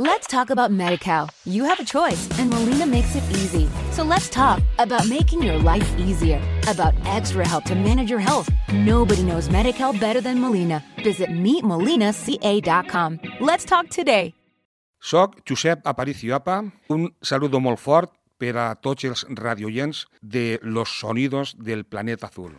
Let's talk about MediCal. You have a choice, and Molina makes it easy. So let's talk about making your life easier, about extra help to manage your health. Nobody knows MediCal better than Molina. Visit meetmolinaca.com. Let's talk today. Soc Josep Aparicio Apa. Un saludo molt fort per a tots els radioients de Los Sonidos del Planeta Azul.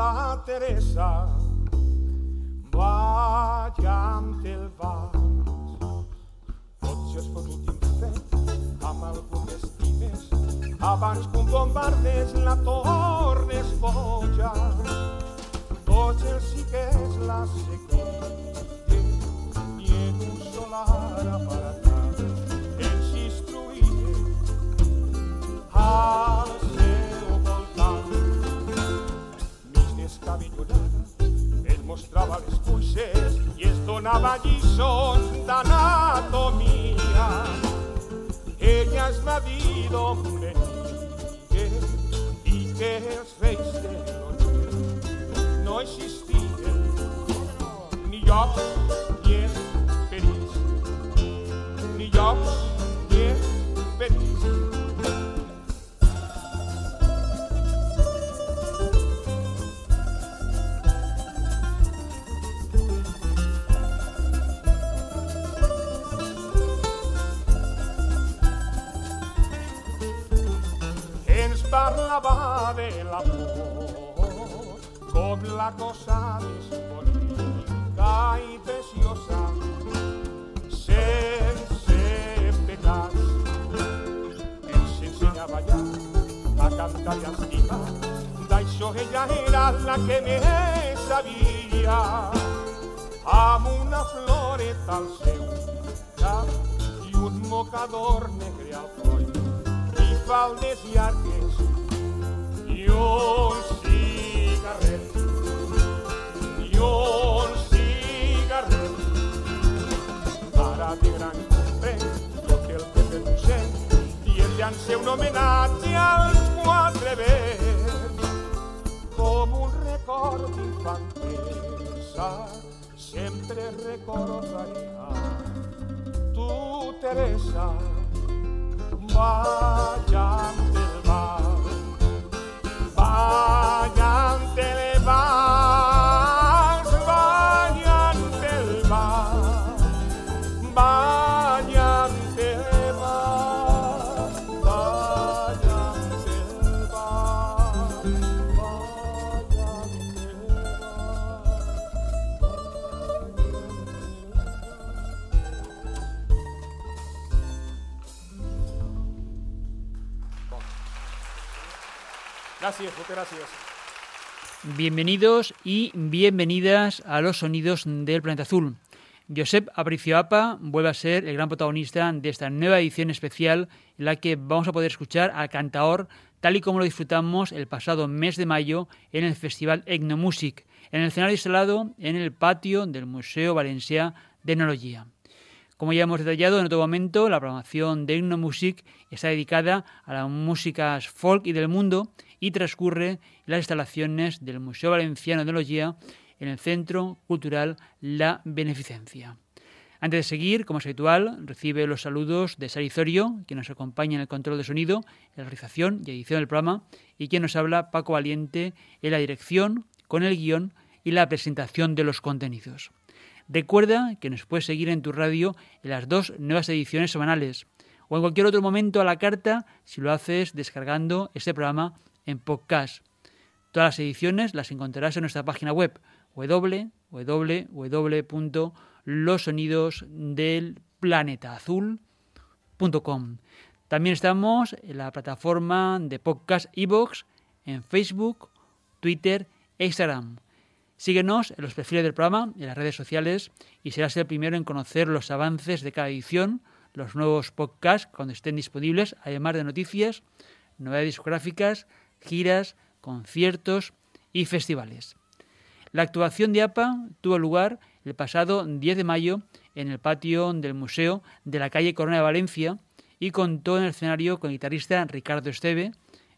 La Teresa ballant el vals tots els fotuts fet amb algú que estimes abans que un bombardés la tornes boja tots els xiquets la seguien i en un solar apartat mostrava les cuixes i es donava lliçons d'anatomia ella es va dir d'on venia i que els reis de l'Orient ens parlava de l'amor com la cosa més bonica i preciosa sense pecats ens ensenyava ja a cantar i a estimar d'això ella era la que més sabia amb una floreta al seu cap i un mocador negre al coll i faldes llargues i un cigarret i un cigarret ara de gran comprenc jo que Docent i el llance un homenatge als quatre vents com un record d'infantesa sempre recordaria tu Teresa vayan del Bienvenidos y bienvenidas a los sonidos del planeta azul. Josep Aparicio Apa vuelve a ser el gran protagonista de esta nueva edición especial en la que vamos a poder escuchar al cantaor tal y como lo disfrutamos el pasado mes de mayo en el Festival Etnomusic, en el escenario instalado en el patio del Museo Valencià d'Etnologia. Como ya hemos detallado en otro momento, la programación de Etnomusic está dedicada a las músicas folk y del mundo y transcurre en las instalaciones del Museo Valenciano de Etnologia en el Centro Cultural La Beneficencia. Antes de seguir, como es habitual, recibe los saludos de Sari Zorio, quien nos acompaña en el control de sonido, en la realización y edición del programa, y quien nos habla Paco Valiente en la dirección, con el guion y la presentación de los contenidos. Recuerda que nos puedes seguir en tu radio en las dos nuevas ediciones semanales o en cualquier otro momento a la carta si lo haces descargando este programa en podcast. Todas las ediciones las encontrarás en nuestra página web www.losonidosdelplanetaazul.com. También estamos en la plataforma de podcast iVoox, en Facebook, Twitter e Instagram. Síguenos en los perfiles del programa, en las redes sociales y serás el primero en conocer los avances de cada edición, los nuevos podcasts cuando estén disponibles, además de noticias, novedades discográficas, giras, conciertos y festivales. La actuación de APA tuvo lugar el pasado 10 de mayo en el patio del Museo de la calle Corona de Valencia y contó en el escenario con el guitarrista Ricardo Esteve,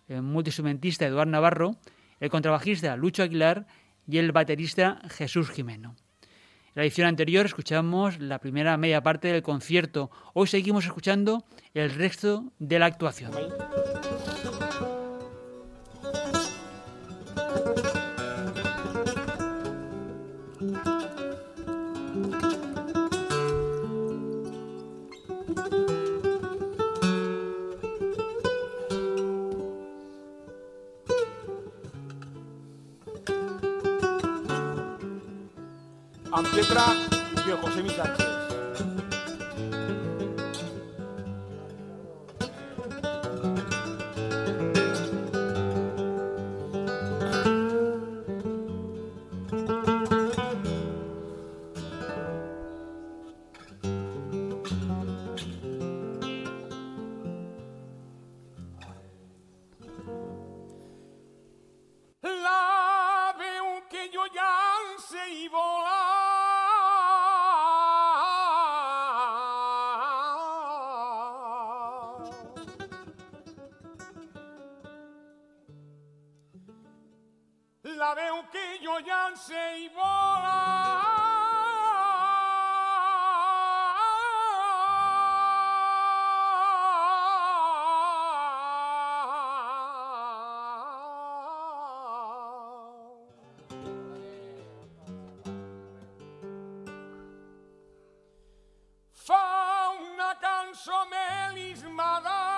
el multiinstrumentista Eduardo Navarro, el contrabajista Lucho Aguilar y el baterista Jesús Jimeno. En la edición anterior escuchamos la primera media parte del concierto. Hoy seguimos escuchando el resto de la actuación. Amb lletra de José Mi Mary's mother.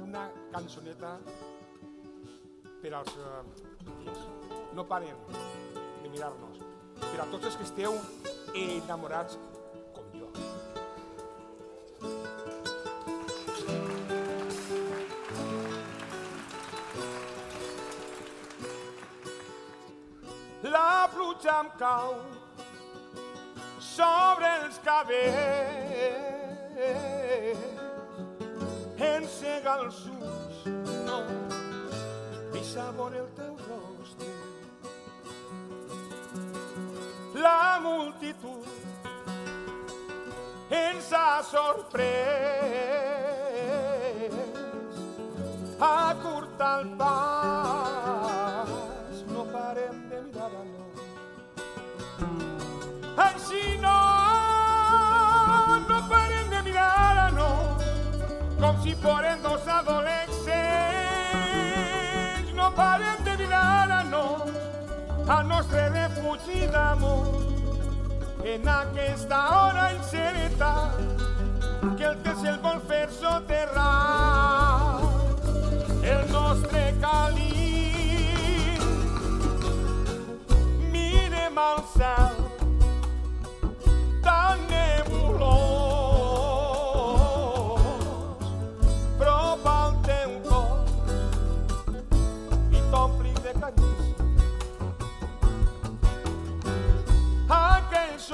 Una cançoneta per als eh. No paren de mirar-nos. Per a tots els que esteu enamorats cabells encega els ulls no. Deixa veure el teu rostre. La multitud ens ha sorprès foren dos adolescents. No paren de mirar-nos al nostre refugi d'amor en aquesta hora incerta que el que se'l vol fer el nostre caliu. Mirem al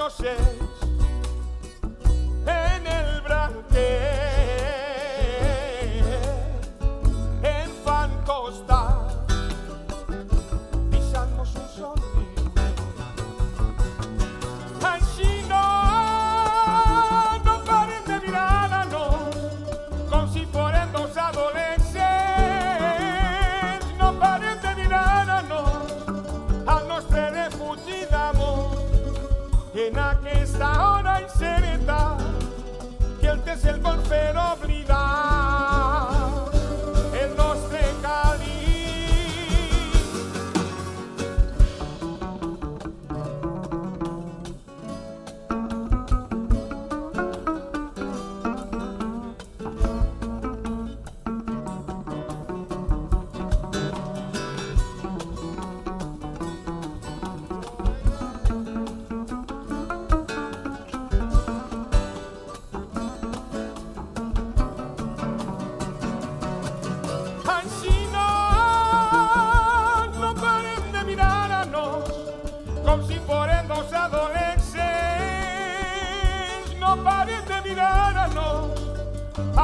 noche.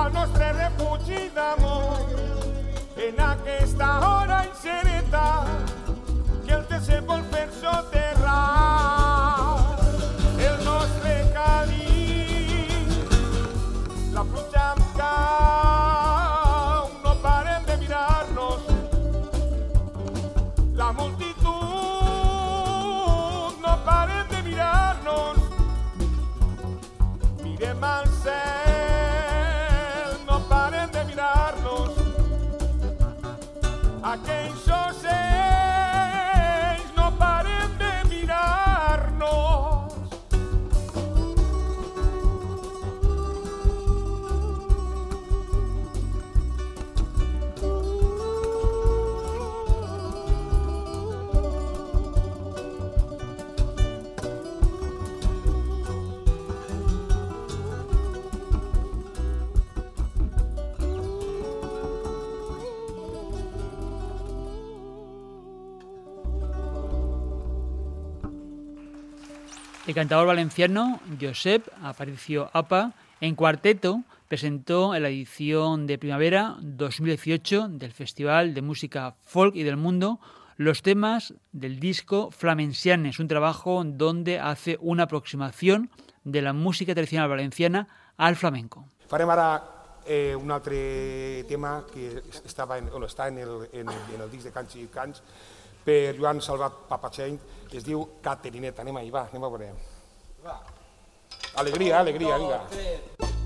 Al nostre refugi d'amor. En aquesta hora incerta que el se'n vol fer soterrar El cantador valenciano Josep Aparicio Apa, en cuarteto, presentó en la edición de primavera 2018 del Festival de Música Folk y del Mundo los temas del disco Flamensianes, un trabajo donde hace una aproximación de la música tradicional valenciana al flamenco. Farem ara eh, un altre tema que estava en, bueno, està en el, en, en el disc de Cants i Cants per Joan Salvat Papacheny, que es diu Caterineta. Anem ahí, va, anem a veure. Va. Alegria, alegria, vinga.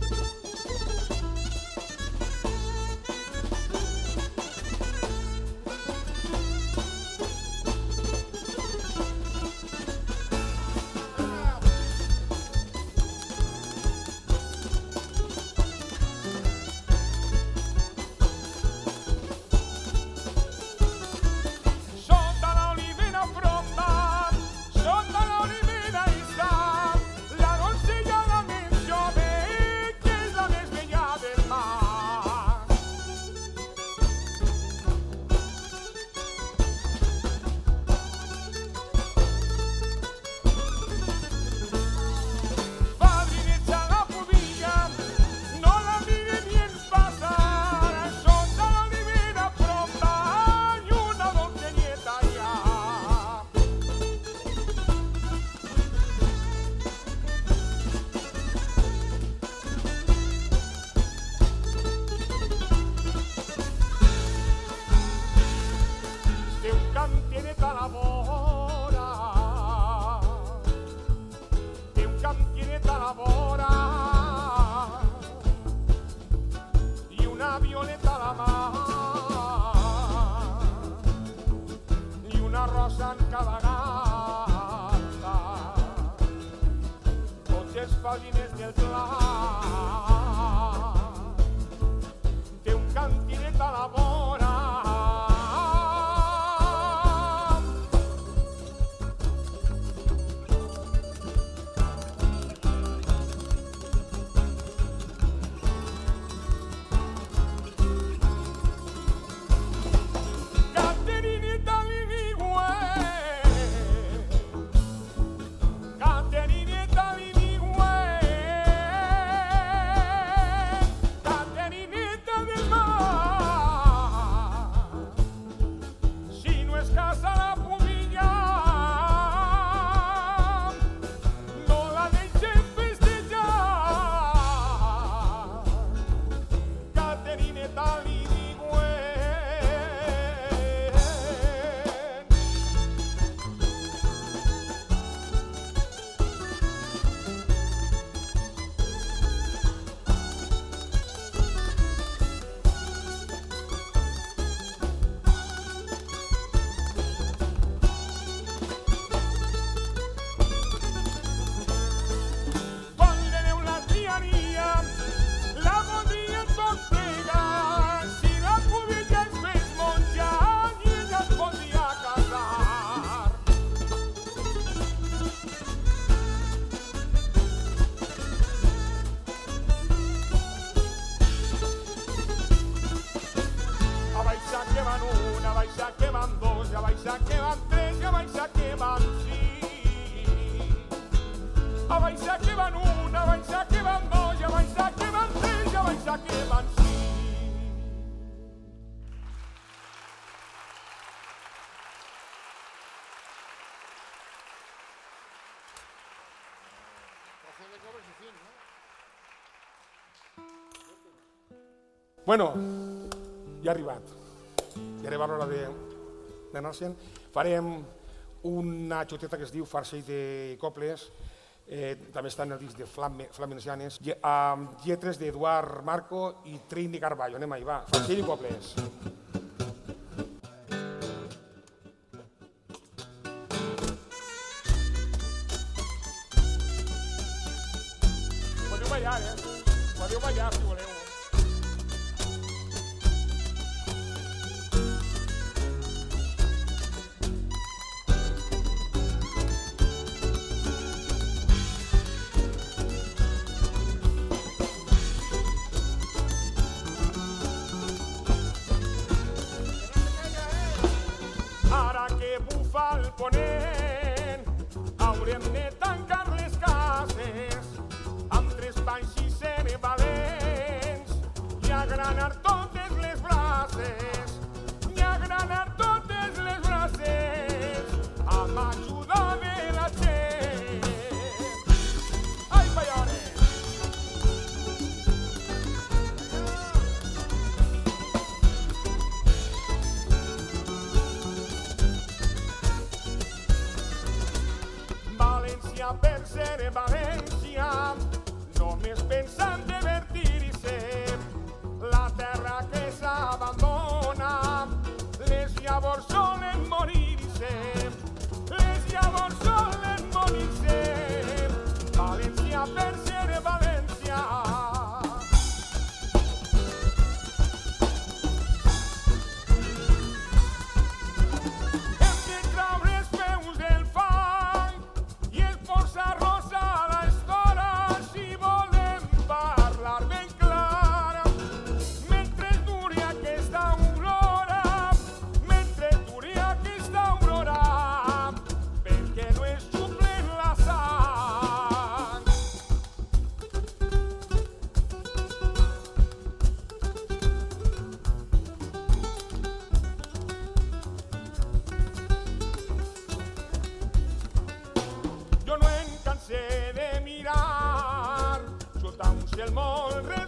Baixa que van tres, a que van sis. A baixa que van un, a que van dos, a que van tres, a que van sis. Bueno, ja ha arribat. Arribat l'hora de d'anar-se'n. Farem una xoteta que es diu Farcell de Coples, eh, també està en el disc de Flame, Flamencianes, lle- amb lletres d'Eduard Marco i Trini Carballo. Anem ahí, va. Farcell i Coples. y el monre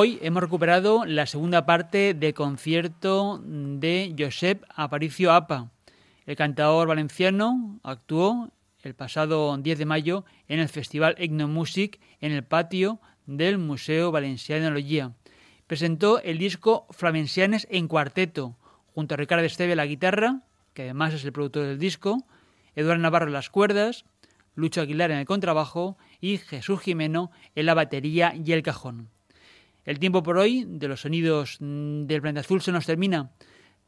Hoy hemos recuperado la segunda parte del concierto de Josep Aparicio Apa. El cantador valenciano actuó el pasado 10 de mayo en el Festival Etnomusic en el patio del Museo Valenciano de Enología. Presentó el disco Flamensianes en cuarteto, junto a Ricardo Esteve la guitarra, que además es el productor del disco, Eduardo Navarro en las cuerdas, Lucho Aguilar en el contrabajo y Jesús Jimeno en la batería y el cajón. El tiempo por hoy de los sonidos mm, del planeta azul se nos termina.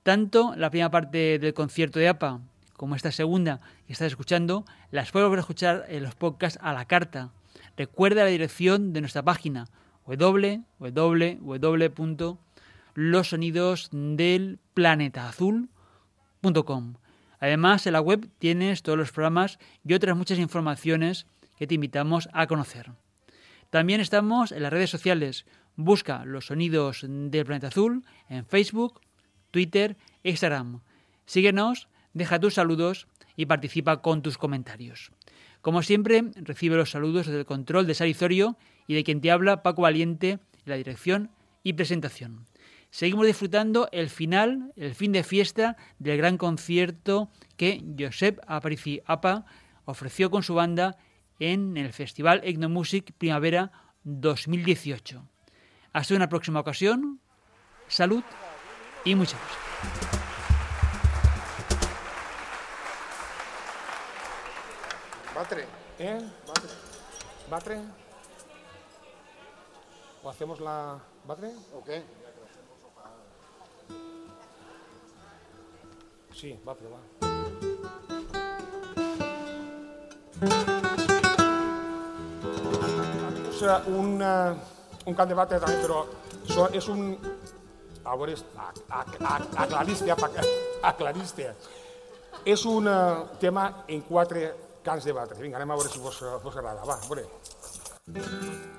Tanto la primera parte del concierto de APA como esta segunda que estás escuchando, las puedes volver escuchar en los podcasts a la carta. Recuerda la dirección de nuestra página www.losonidosdelplanetaazul.com. Además, en la web tienes todos los programas y otras muchas informaciones que te invitamos a conocer. También estamos en las redes sociales. Busca los sonidos del planeta azul en Facebook, Twitter e Instagram. Síguenos, deja tus saludos y participa con tus comentarios. Como siempre, recibe los saludos desde el control de Sarizorio y de quien te habla Paco Valiente en la dirección y presentación. Seguimos disfrutando el final, el fin de fiesta del gran concierto que Josep Aparici Apa ofreció con su banda en el Festival Etnomusic Primavera 2018. Hasta una próxima ocasión. Salud y mucha música. Batre, ¿eh? Batre. ¿Batre? ¿O hacemos la batre? Ok. Sí, batre, va. És un, uh, un camp de però so, és un... A veure, aclariste, aclariste. És un uh, tema en quatre cants de batre. Vinga, anem a veure si vos, vos agrada. Va, a.